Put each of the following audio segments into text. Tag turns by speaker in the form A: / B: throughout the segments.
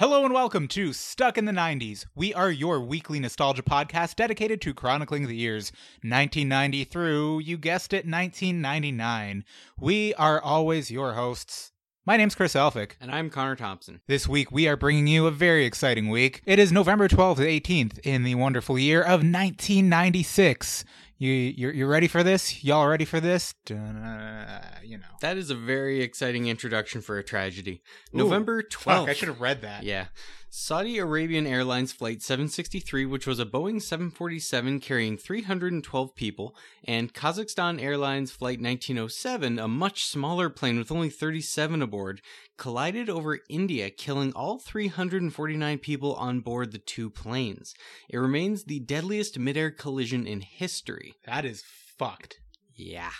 A: Hello and welcome to Stuck in the 90s. We are your weekly nostalgia podcast dedicated to chronicling the years 1990 through, you guessed it, 1999. We are always your hosts. My name's Chris Elphick.
B: And I'm Connor Thompson.
A: This week we are bringing you a very exciting week. It is November 12th to 18th in the wonderful year of 1996. You you're, you're ready for this? Y'all ready for this? Dun, uh, you know.
B: That is a very exciting introduction for a tragedy.
A: Ooh,
B: November 12th.
A: Fuck, I should have read that.
B: Yeah. Saudi Arabian Airlines Flight 763, which was a Boeing 747 carrying 312 people, and Kazakhstan Airlines Flight 1907, a much smaller plane with only 37 aboard, collided over India, killing all 349 people on board the two planes. It remains the deadliest midair collision in history.
A: That is fucked.
B: Yeah.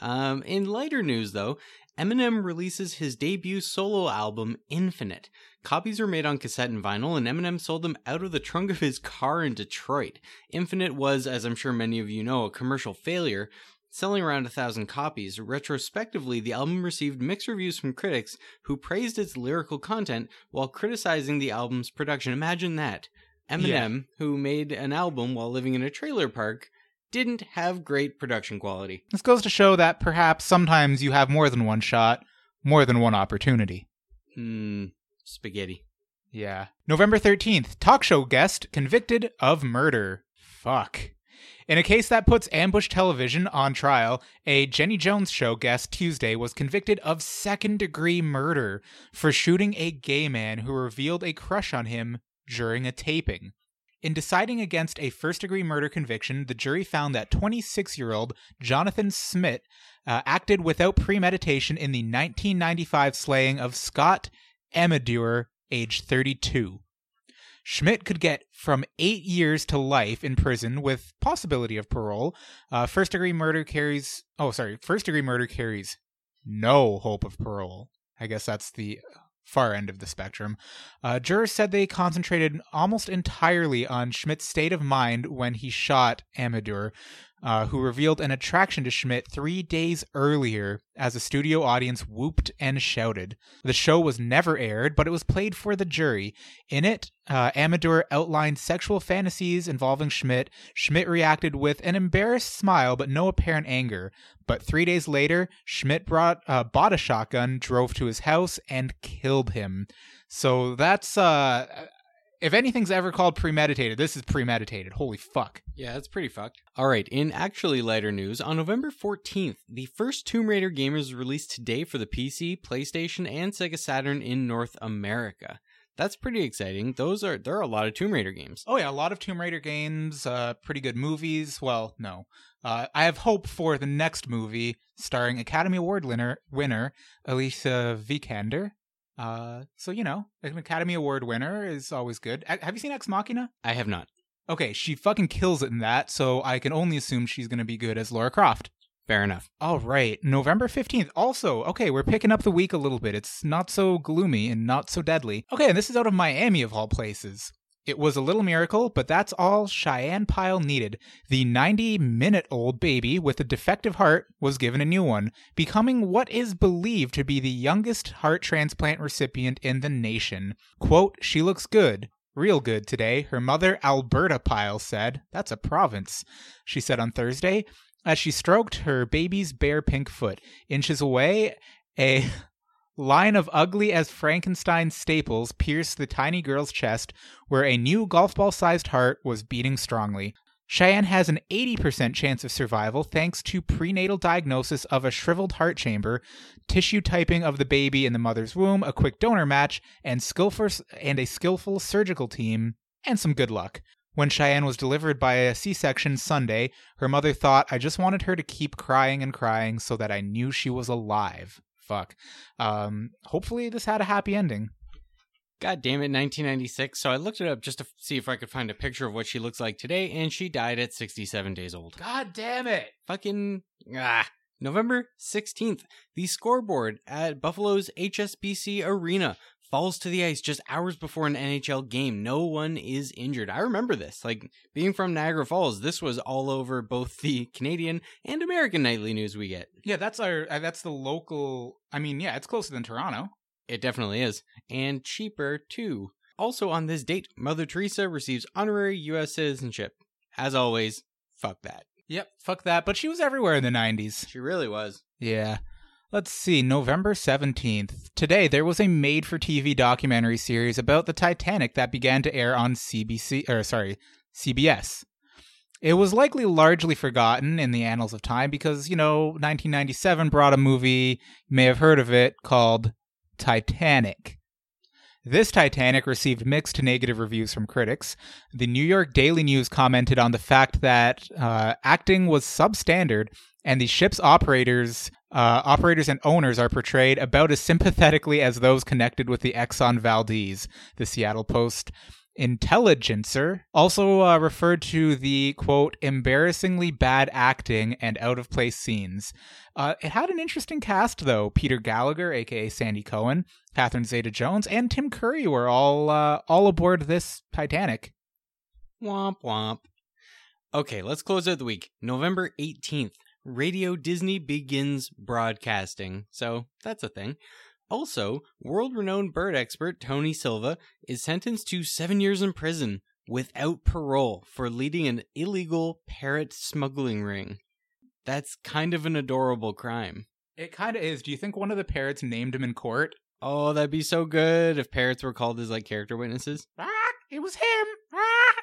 B: Um, in lighter news, though, Eminem releases his debut solo album, Infinite. Copies were made on cassette and vinyl, and Eminem sold them out of the trunk of his car in Detroit. Infinite was, as I'm sure many of you know, a commercial failure, selling around a thousand copies. Retrospectively, the album received mixed reviews from critics who praised its lyrical content while criticizing the album's production. Imagine that. Eminem, who made an album while living in a trailer park, didn't have great production quality.
A: This goes to show that perhaps sometimes you have more than one shot, more than one opportunity.
B: Hmm, spaghetti.
A: Yeah. November 13th, talk show guest convicted of murder. Fuck. In a case that puts ambush television on trial, a Jenny Jones show guest Tuesday was convicted of second degree murder for shooting a gay man who revealed a crush on him during a taping. In deciding against a first degree murder conviction, the jury found that 26 year old Jonathan Schmitz uh, acted without premeditation in the 1995 slaying of Scott Amedure, age 32. Schmitz could get from eight years to life in prison with possibility of parole. Uh, first degree murder carries, oh, sorry, first degree murder carries no hope of parole. I guess that's the far end of the spectrum. Uh, jurors said they concentrated almost entirely on Schmitz's state of mind when he shot Amedure, uh, who revealed an attraction to Schmitz three days earlier as a studio audience whooped and shouted. The show was never aired, but it was played for the jury. In it, uh, Amedure outlined sexual fantasies involving Schmitz. Schmitz reacted with an embarrassed smile but no apparent anger. But three days later, Schmitz brought, uh, bought a shotgun, drove to his house, and killed him. So that's uh if anything's ever called premeditated, this is premeditated. Holy fuck.
B: Yeah, that's pretty fucked. All right, in actually lighter news, on November 14th, the first Tomb Raider game is released today for the PC, PlayStation, and Sega Saturn in North America. That's pretty exciting. Those are there are a lot of Tomb Raider games.
A: Oh yeah, a lot of Tomb Raider games, uh pretty good movies. Well, no. Uh I have hope for the next movie starring Academy Award winner winner Alicia Vikander. Uh so you know, an Academy Award winner is always good. A- have you seen Ex Machina?
B: I have not.
A: Okay, she fucking kills it in that, so I can only assume she's going to be good as Laura Croft.
B: Fair enough.
A: All right, November 15th. Also, okay, we're picking up the week a little bit. It's not so gloomy and not so deadly. Okay, and this is out of Miami of all places. It was a little miracle, but that's all Cheyenne Pyle needed. The 90 minute old baby with a defective heart was given a new one, becoming what is believed to be the youngest heart transplant recipient in the nation. Quote, She looks good. Real good today, her mother, Alberta Pyle, said. That's a province, she said on Thursday. As she stroked her baby's bare pink foot, inches away, a line of ugly as Frankenstein staples pierced the tiny girl's chest, where a new golf ball sized heart was beating strongly. Cheyenne has an 80% chance of survival thanks to prenatal diagnosis of a shriveled heart chamber, tissue typing of the baby in the mother's womb, a quick donor match, and skillful and a skillful surgical team, and some good luck. When Cheyenne was delivered by a C-section Sunday, her mother thought I just wanted her to keep crying and crying so that I knew she was alive. Fuck. Um, hopefully this had a happy ending.
B: God damn it, 1996. So I looked it up just to see if I could find a picture of what she looks like today, and she died at 67 days old.
A: God damn it.
B: Fucking ah. November 16th, the scoreboard at Buffalo's HSBC Arena falls to the ice just hours before an NHL game. No one is injured. I remember this. Like being from Niagara Falls, this was all over both the Canadian and American nightly news we get.
A: Yeah, that's our uh, that's the local. I mean, yeah, it's closer than Toronto.
B: It definitely is. And cheaper too. Also on this date, Mother Teresa receives honorary US citizenship. As always, fuck that.
A: Yep, fuck that. But she was everywhere in the '90s.
B: She really was.
A: Yeah. Let's see, November 17th. Today, there was a made for TV documentary series about the Titanic that began to air on CBC, or sorry, CBS. It was likely largely forgotten in the annals of time because, you know, 1997 brought a movie, you may have heard of it, called Titanic. This Titanic received mixed to negative reviews from critics. The New York Daily News commented on the fact that uh, acting was substandard and the ship's operators uh, operators and owners are portrayed about as sympathetically as those connected with the Exxon Valdez, the Seattle Post. Intelligencer also uh, referred to the quote embarrassingly bad acting and out of place scenes. Uh, it had an interesting cast though. Peter Gallagher, aka Sandy Cohen, Catherine Zeta-Jones, and Tim Curry were all uh, all aboard this Titanic.
B: Womp womp. Okay, let's close out the week. November 18th, Radio Disney begins broadcasting. So that's a thing. Also, world renowned bird expert Tony Silva is sentenced to seven years in prison without parole for leading an illegal parrot smuggling ring. That's kind of an adorable crime.
A: It kind of is. Do you think one of the parrots named him in court?
B: Oh, that'd be so good if parrots were called as like character witnesses.
A: Ah, it was him. Ah.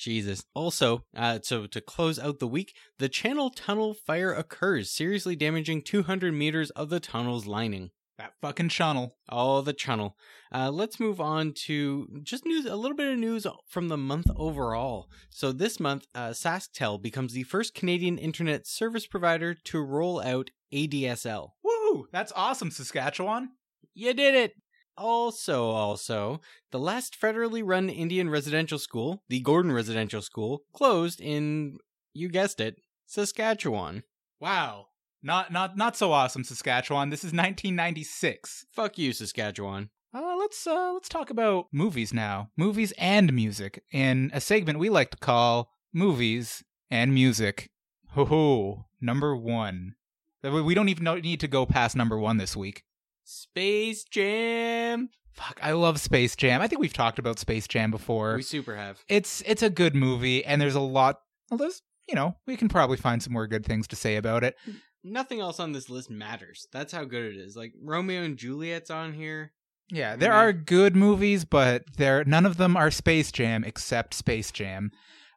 B: Jesus. Also, uh, so to close out the week, the Channel Tunnel fire occurs, seriously damaging 200 meters of the tunnel's lining.
A: That fucking channel.
B: Oh, the channel. Uh, let's move on to just news, a little bit of news from the month overall. So this month, uh, SaskTel becomes the first Canadian internet service provider to roll out ADSL.
A: Woo! That's awesome, Saskatchewan.
B: You did it! Also, also, the last federally run Indian residential school, the Gordon Residential School, closed in, you guessed it, Saskatchewan.
A: Wow. Not not not so awesome, Saskatchewan. This is 1996.
B: Fuck you, Saskatchewan.
A: Uh, let's uh, let's talk about movies now. Movies and music in a segment we like to call movies and music. Ho ho! Number one. We don't even need to go past number one this week.
B: Space Jam.
A: Fuck, I love Space Jam. I think we've talked about Space Jam before.
B: We super have.
A: It's it's a good movie, and there's a lot. Well, there's you know we can probably find some more good things to say about it.
B: Nothing else on this list matters. That's how good it is. Like Romeo and Juliet's on here.
A: Yeah, there are good movies, but there none of them are Space Jam except Space Jam.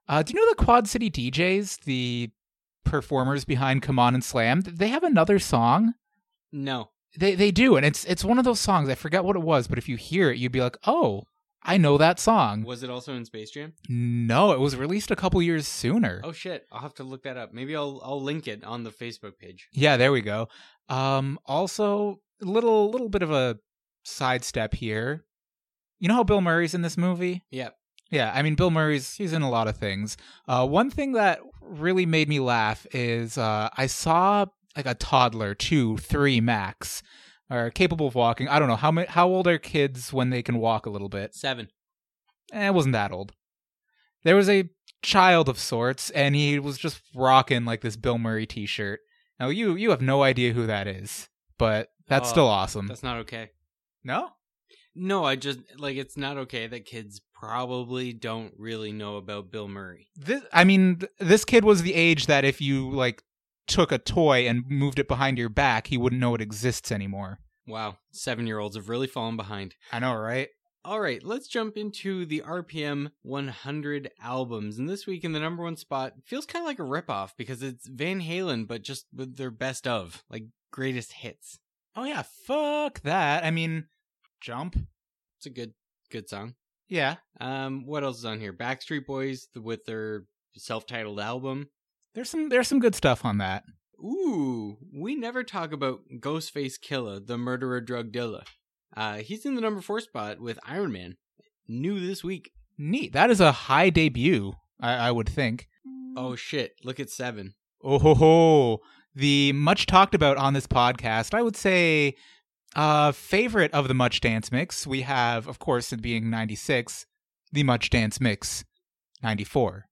A: Uh, do you know the Quad City DJs, the performers behind Come On and Slam? They have another song.
B: No.
A: They they do, and it's it's one of those songs. I forget what it was, but if you hear it, you'd be like, "Oh, I know that song."
B: Was it also in Space Jam?
A: No, it was released a couple years sooner.
B: Oh shit! I'll have to look that up. Maybe I'll I'll link it on the Facebook page.
A: Yeah, there we go. Um, also, little little bit of a sidestep here. You know how Bill Murray's in this movie?
B: Yep.
A: Yeah, I mean Bill Murray's he's in a lot of things. Uh, one thing that really made me laugh is uh, I saw like a toddler, two, three max, are capable of walking. I don't know how ma- how old are kids when they can walk a little bit.
B: Seven.
A: Eh, it wasn't that old. There was a child of sorts, and he was just rocking like this Bill Murray T-shirt. Now you you have no idea who that is, but that's
B: Oh,
A: still awesome.
B: That's not okay.
A: No,
B: No, I just like it's not okay that kids probably don't really know about Bill Murray.
A: this I mean th- this kid was the age that if you like took a toy and moved it behind your back, he wouldn't know it exists anymore.
B: Wow, seven year olds have really fallen behind.
A: I know, right?
B: All right, let's jump into the RPM 100 albums. And this week in the number one spot feels kind of like a ripoff because it's Van Halen, but just with their best of, like greatest hits.
A: Oh yeah, fuck that. I mean, jump.
B: It's a good, good song.
A: Yeah,
B: Um, what else is on here? Backstreet Boys with their self-titled album.
A: There's some there's some good stuff on that.
B: Ooh, we never talk about Ghostface Killah, the murderer drug dealer. Uh, he's in the number four spot with Iron Man. New this week.
A: Neat. That is a high debut. I, I would think.
B: Oh shit! Look at seven.
A: Oh ho ho! The much talked about on this podcast, I would say Uh, favorite of the Much Dance Mix, we have, of course, it being 96, the Much Dance Mix 94.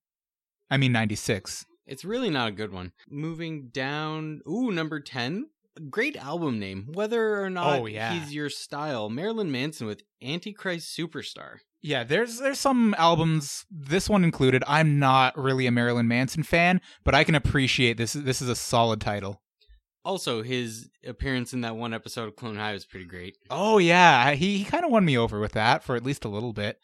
A: I mean 96.
B: It's really not a good one. Moving down, ooh, number 10. Great album name. Whether or not
A: Oh, yeah.
B: he's your style, Marilyn Manson with Antichrist Superstar.
A: Yeah, there's there's some albums, this one included. I'm not really a Marilyn Manson fan, but I can appreciate this. This is a solid title.
B: Also, his appearance in that one episode of Clone High was pretty great.
A: Oh yeah, he, he kind of won me over with that for at least a little bit.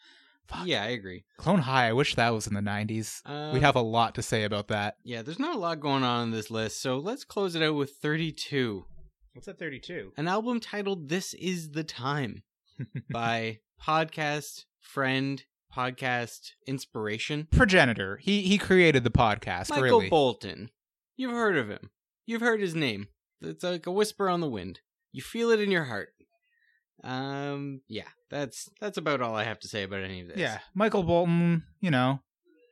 A: Fuck.
B: Yeah, I agree.
A: Clone High, I wish that was in the 90s.
B: Uh,
A: We'd have a lot to say about that.
B: Yeah, there's not a lot going on in this list, so let's close it out with 32.
A: What's at 32?
B: An album titled This Is the Time by podcast friend, podcast inspiration,
A: Progenitor. He he created the podcast,
B: Michael
A: really.
B: Bolton. You've heard of him. You've heard his name. It's like a whisper on the wind. You feel it in your heart. Um, yeah, that's that's about all I have to say about any of this.
A: yeah, Michael Bolton, you know,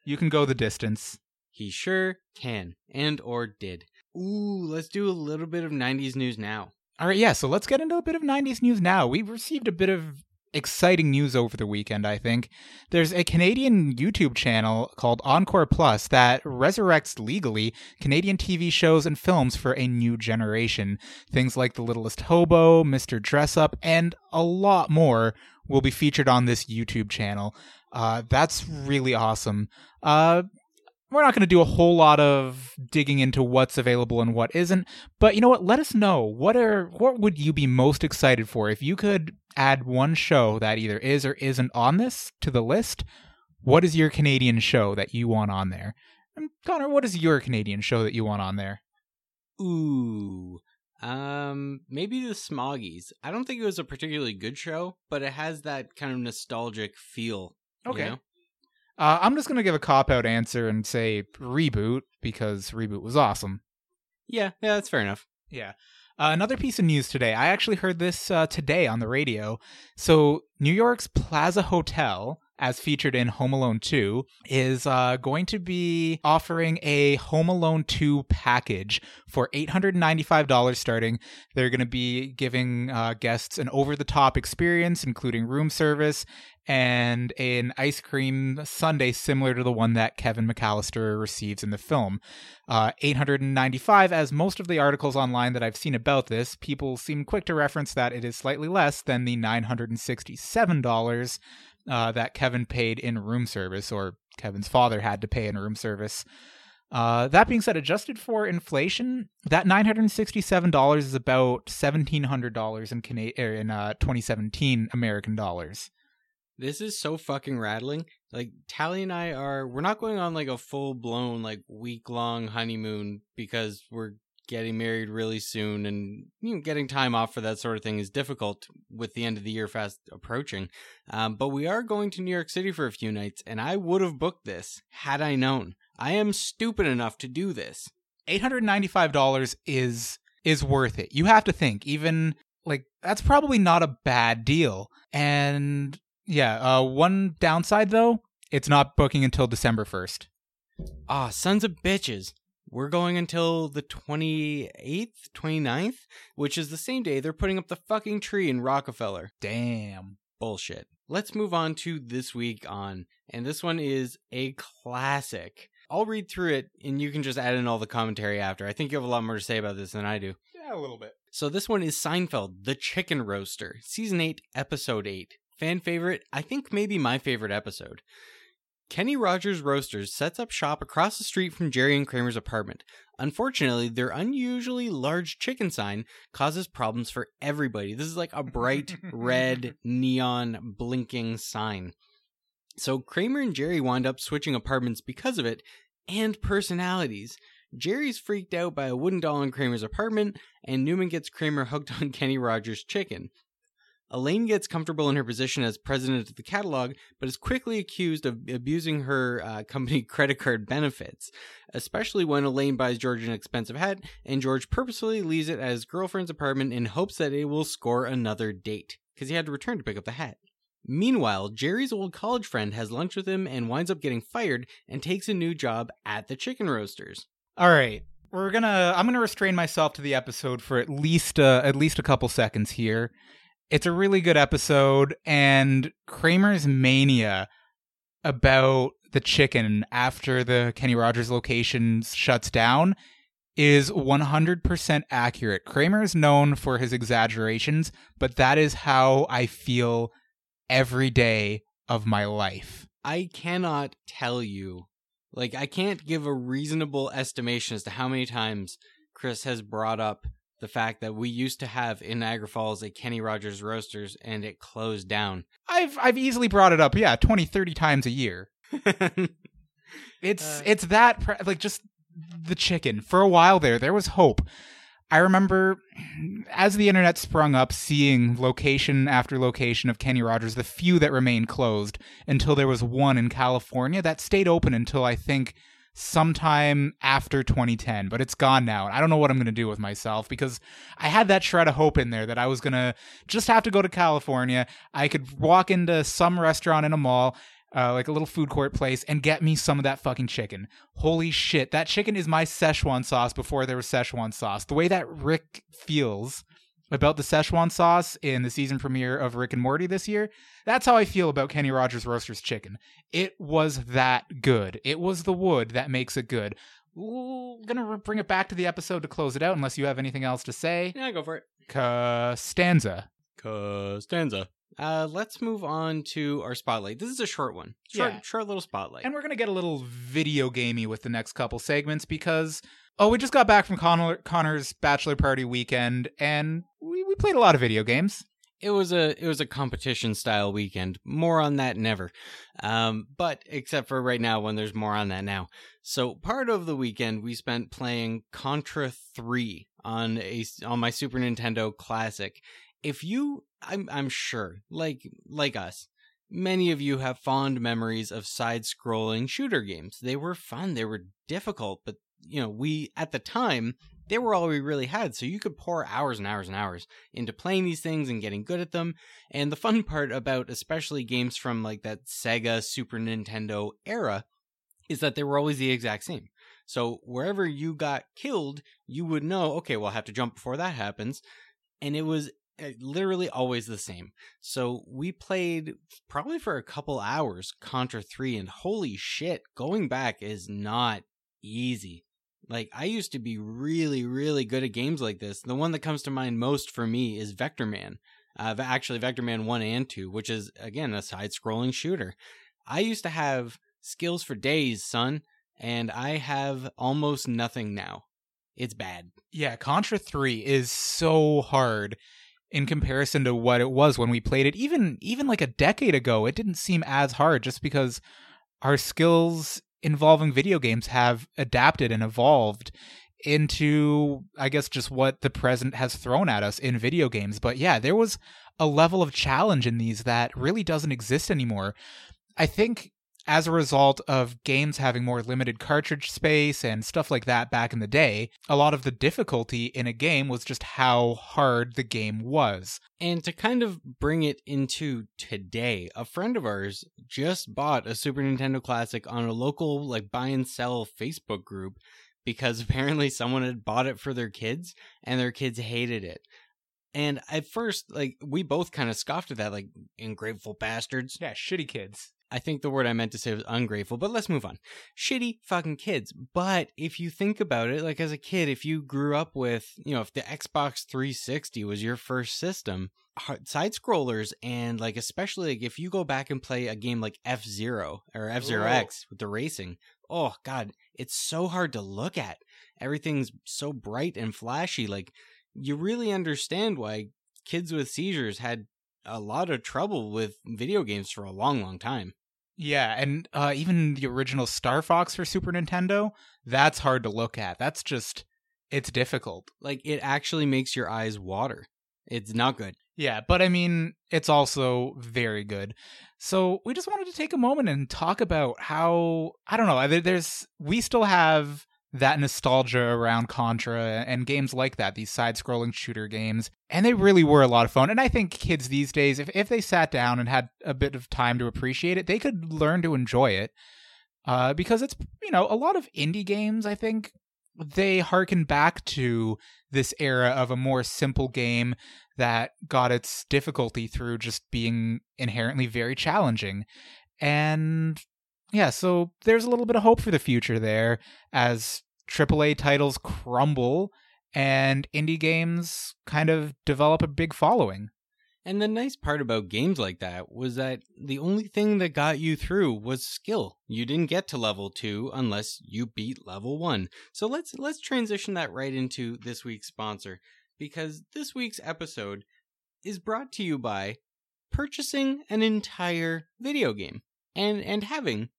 A: you can go the distance.
B: he sure can, and or did. Ooh, let's do a little bit of '90s news now.
A: All right, yeah, so let's get into a bit of 90s news now. We received a bit of exciting news over the weekend, I think. There's a Canadian YouTube channel called Encore Plus that resurrects legally Canadian TV shows and films for a new generation. Things like The Littlest Hobo, Mr. Dress Up, and a lot more will be featured on this YouTube channel. Uh, that's really awesome. Uh, we're not going to do a whole lot of digging into what's available and what isn't, but you know what? Let us know what are what would you be most excited for if you could add one show that either is or isn't on this to the list. What is your Canadian show that you want on there? And Connor, what is your Canadian show that you want on there?
B: Ooh. Um, maybe the Smoggies. I don't think it was a particularly good show, but it has that kind of nostalgic feel. you
A: Okay.
B: know?
A: Uh, I'm just going to give a cop out answer and say reboot because reboot was awesome.
B: Yeah, yeah, that's fair enough.
A: Yeah. Uh, another piece of news today. I actually heard this uh, today on the radio. So, New York's Plaza Hotel, as featured in Home Alone 2, is uh, going to be offering a Home Alone 2 package for $895 starting. They're going to be giving uh, guests an over the top experience, including room service and an ice cream sundae similar to the one that Kevin McAllister receives in the film. Uh, 895 as most of the articles online that I've seen about this, people seem quick to reference that it is slightly less than the $967 uh, that Kevin paid in room service, or Kevin's father had to pay in room service. Uh, that being said, adjusted for inflation, that $967 is about $1,700 in, Cana- er, in uh, 2017 American dollars.
B: This is so fucking rattling. Like Tally and I are we're not going on like a full blown like week long honeymoon because we're getting married really soon and you know getting time off for that sort of thing is difficult with the end of the year fast approaching. Um, but we are going to New York City for a few nights and I would have booked this had I known. I am stupid enough to do this.
A: $895 is is worth it. You have to think even like that's probably not a bad deal. And yeah, uh one downside though, it's not booking until December 1st.
B: Ah, sons of bitches. We're going until the 28th, 29th, which is the same day they're putting up the fucking tree in Rockefeller.
A: Damn.
B: Bullshit. Let's move on to this week on, and this one is a classic. I'll read through it and you can just add in all the commentary after. I think you have a lot more to say about this than I do.
A: Yeah, a little bit.
B: So this one is Seinfeld, The Chicken Roaster, season 8, episode 8. Fan favorite, I think maybe my favorite episode. Kenny Rogers Roasters sets up shop across the street from Jerry and Kramer's apartment. Unfortunately, their unusually large chicken sign causes problems for everybody. This is like a bright red neon blinking sign. So Kramer and Jerry wind up switching apartments because of it and personalities. Jerry's freaked out by a wooden doll in Kramer's apartment, and Newman gets Kramer hooked on Kenny Rogers' chicken. Elaine gets comfortable in her position as president of the catalog, but is quickly accused of abusing her uh, company credit card benefits, especially when Elaine buys George an expensive hat, and George purposefully leaves it at his girlfriend's apartment in hopes that it will score another date, because he had to return to pick up the hat. Meanwhile, Jerry's old college friend has lunch with him and winds up getting fired and takes a new job at the chicken roasters.
A: All right. We're gonna. I'm gonna restrain myself to the episode for at least uh, at least a couple seconds here. It's a really good episode, and Kramer's mania about the chicken after the Kenny Rogers location shuts down is 100% accurate. Kramer is known for his exaggerations, but that is how I feel every day of my life.
B: I cannot tell you, like, I can't give a reasonable estimation as to how many times Chris has brought up the fact that we used to have in Niagara Falls a Kenny Rogers Roasters and it closed down.
A: I've I've easily brought it up, yeah, 20 30 times a year. It's
B: Uh.
A: it's that pre- like just the chicken. For a while there, there was hope. I remember as the internet sprung up, seeing location after location of Kenny Rogers, the few that remained closed until there was one in California that stayed open until I think sometime after 2010, but it's gone now. And I don't know what I'm going to do with myself because I had that shred of hope in there that I was going to just have to go to California. I could walk into some restaurant in a mall, uh, like a little food court place, and get me some of that fucking chicken. Holy shit, that chicken is my Szechuan sauce before there was Szechuan sauce. The way that Rick feels about the Szechuan sauce in the season premiere of Rick and Morty this year, that's how I feel about Kenny Rogers Roasters chicken. It was that good. It was the wood that makes it good. Ooh, gonna bring it back to the episode to close it out, unless you have anything else to say.
B: yeah, go for it.
A: Costanza.
B: Costanza. Uh, let's move on to our spotlight. This is a short one. Short,
A: Yeah.
B: short little spotlight.
A: And we're gonna get a little video gamey with the next couple segments because oh, we just got back from Connor, Connor's bachelor party weekend, and we, we played a lot of video games.
B: it was a it was a competition style weekend. More on that never. Um, but except for right now when there's more on that now. So part of the weekend we spent playing Contra 3 on a on my Super Nintendo Classic. If you I'm I'm sure like like us Many of you have fond memories of side scrolling shooter games. They were fun, they were difficult, but you know, we at the time they were all we really had, so you could pour hours and hours and hours into playing these things and getting good at them. And the fun part about especially games from like that Sega Super Nintendo era is that they were always the exact same. So wherever you got killed, you would know, okay, well, I have to jump before that happens. And it was uh, literally always the same. So we played probably for a couple hours Contra 3, and holy shit, going back is not easy. Like, I used to be really, really good at games like this. The one that comes to mind most for me is Vector Man. Uh, actually, Vector Man 1 and 2, which is, again, a side scrolling shooter. I used to have skills for days, son, and I have almost nothing now. It's bad.
A: Yeah, Contra 3 is so hard in comparison to what it was when we played it. Even even like a decade ago, it didn't seem as hard just because our skills involving video games have adapted and evolved into I guess just what the present has thrown at us in video games. But yeah, there was a level of challenge in these that really doesn't exist anymore. I think as a result of games having more limited cartridge space and stuff like that back in the day, a lot of the difficulty in a game was just how hard the game was.
B: And to kind of bring it into today, a friend of ours just bought a Super Nintendo Classic on a local like buy and sell Facebook group because apparently someone had bought it for their kids and their kids hated it. And at first, like we both kind of scoffed at that, like ungrateful bastards.
A: Yeah, shitty kids.
B: I think the word I meant to say was ungrateful, but let's move on. Shitty fucking kids. But if you think about it, like as a kid, if you grew up with, you know, if the Xbox 360 was your first system, side scrollers, and like especially like if you go back and play a game like F Zero or F Zero X with the racing, oh god, it's so hard to look at. Everything's so bright and flashy. Like you really understand why kids with seizures had a lot of trouble with video games for a long, long time.
A: Yeah, and uh, even the original Star Fox for Super Nintendo, that's hard to look at. That's just, it's difficult.
B: Like it actually makes your eyes water. It's not good.
A: Yeah, but I mean, it's also very good. So we just wanted to take a moment and talk about how I don't know. There's we still have that nostalgia around Contra and games like that, these side-scrolling shooter games, and they really were a lot of fun. And I think kids these days, if if they sat down and had a bit of time to appreciate it, they could learn to enjoy it. Uh, because it's you know a lot of indie games. I think they harken back to this era of a more simple game that got its difficulty through just being inherently very challenging. And yeah, so there's a little bit of hope for the future there as AAA titles crumble and indie games kind of develop a big following.
B: And the nice part about games like that was that the only thing that got you through was skill. You didn't get to level 2 unless you beat level 1. So let's let's transition that right into this week's sponsor because this week's episode is brought to you by purchasing an entire video game and and having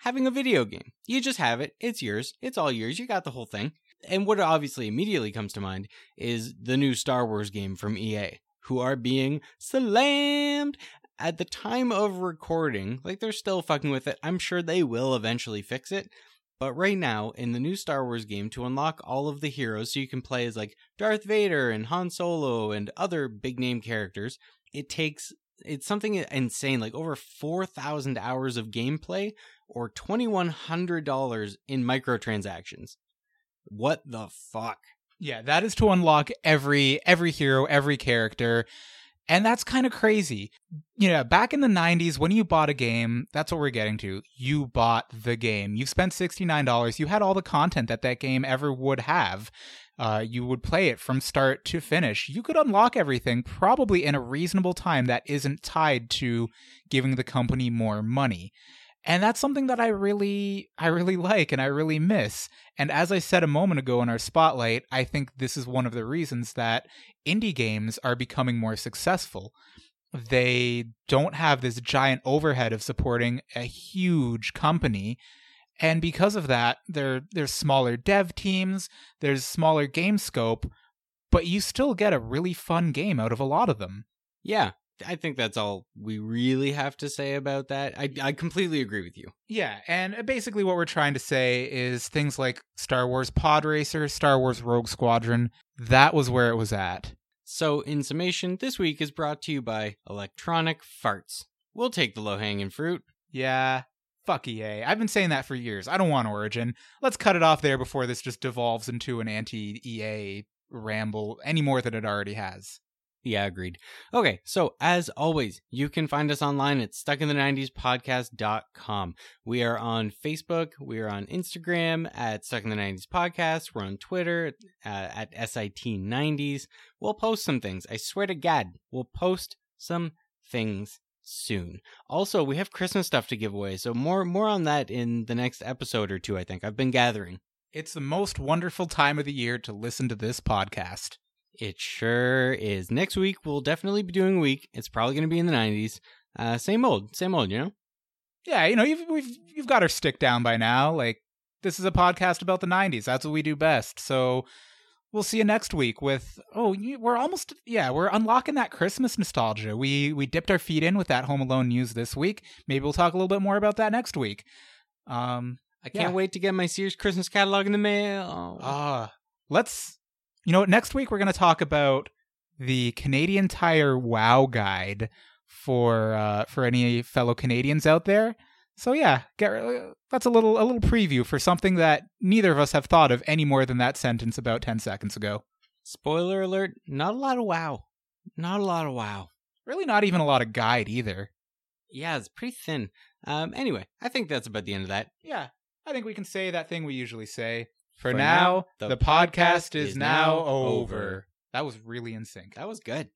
B: having a video game. You just have it, it's yours, it's all yours, you got the whole thing. And what obviously immediately comes to mind is the new Star Wars game from EA who are being slammed at the time of recording. Like they're still fucking with it. I'm sure they will eventually fix it. But right now, in the new Star Wars game, to unlock all of the heroes so you can play as like Darth Vader and Han Solo and other big name characters, it takes it's something insane, like over 4,000 hours of gameplay or $2,100 in microtransactions. What the fuck?
A: Yeah, that is to unlock every every hero, every character. And that's kind of crazy. You know, back in the 90s when you bought a game, that's what we're getting to. You bought the game. You spent $69. You had all the content that that game ever would have. Uh, you would play it from start to finish. You could unlock everything probably in a reasonable time that isn't tied to giving the company more money. And that's something that i really i really like and i really miss. And as i said a moment ago in our spotlight i think this is one of the reasons that indie games are becoming more successful. They don't have this giant overhead of supporting a huge company and because of that there there's smaller dev teams there's smaller game scope but you still get a really fun game out of a lot of them
B: yeah I think that's all we really have to say about that. I, I completely agree with you.
A: Yeah, and basically what we're trying to say is things like Star Wars Pod Racer, Star Wars Rogue Squadron, that was where it was at.
B: So, in summation, this week is brought to you by Electronic Farts. We'll take the low hanging fruit.
A: Yeah, fuck EA. I've been saying that for years. I don't want Origin. Let's cut it off there before this just devolves into an anti EA ramble any more than it already has.
B: Yeah, agreed. Okay, so as always, you can find us online at stuckinthe90spodcast.com. We are on Facebook, we are on Instagram at Stuck in the 90s Podcast, we're on Twitter uh, at SIT90s. We'll post some things. I swear to God, we'll post some things soon. Also, we have Christmas stuff to give away, so more more on that in the next episode or two, I think. I've been gathering.
A: It's the most wonderful time of the year to listen to this podcast.
B: It sure is. Next week we'll definitely be doing a week. It's probably going to be in the 90s. Uh, same old, same old, you know.
A: Yeah, you know, you've we've you've got our stick down by now. Like this is a podcast about the 90s. That's what we do best. So we'll see you next week with oh, we're almost yeah, we're unlocking that Christmas nostalgia. We we dipped our feet in with that Home Alone news this week. Maybe we'll talk a little bit more about that next week. Um
B: I can't yeah. wait to get my Sears Christmas catalog in the mail.
A: Ah, uh, let's you know, next week we're going to talk about the Canadian Tire Wow Guide for uh, for any fellow Canadians out there. So yeah, get, that's a little a little preview for something that neither of us have thought of any more than that sentence about ten seconds ago.
B: Spoiler alert: not a lot of wow, not a lot of wow.
A: Really, not even a lot of guide either.
B: Yeah, it's pretty thin. Um, anyway, I think that's about the end of that.
A: Yeah, I think we can say that thing we usually say. For, For now, now, the, the podcast, podcast is now over. over. That was really in sync.
B: That was good.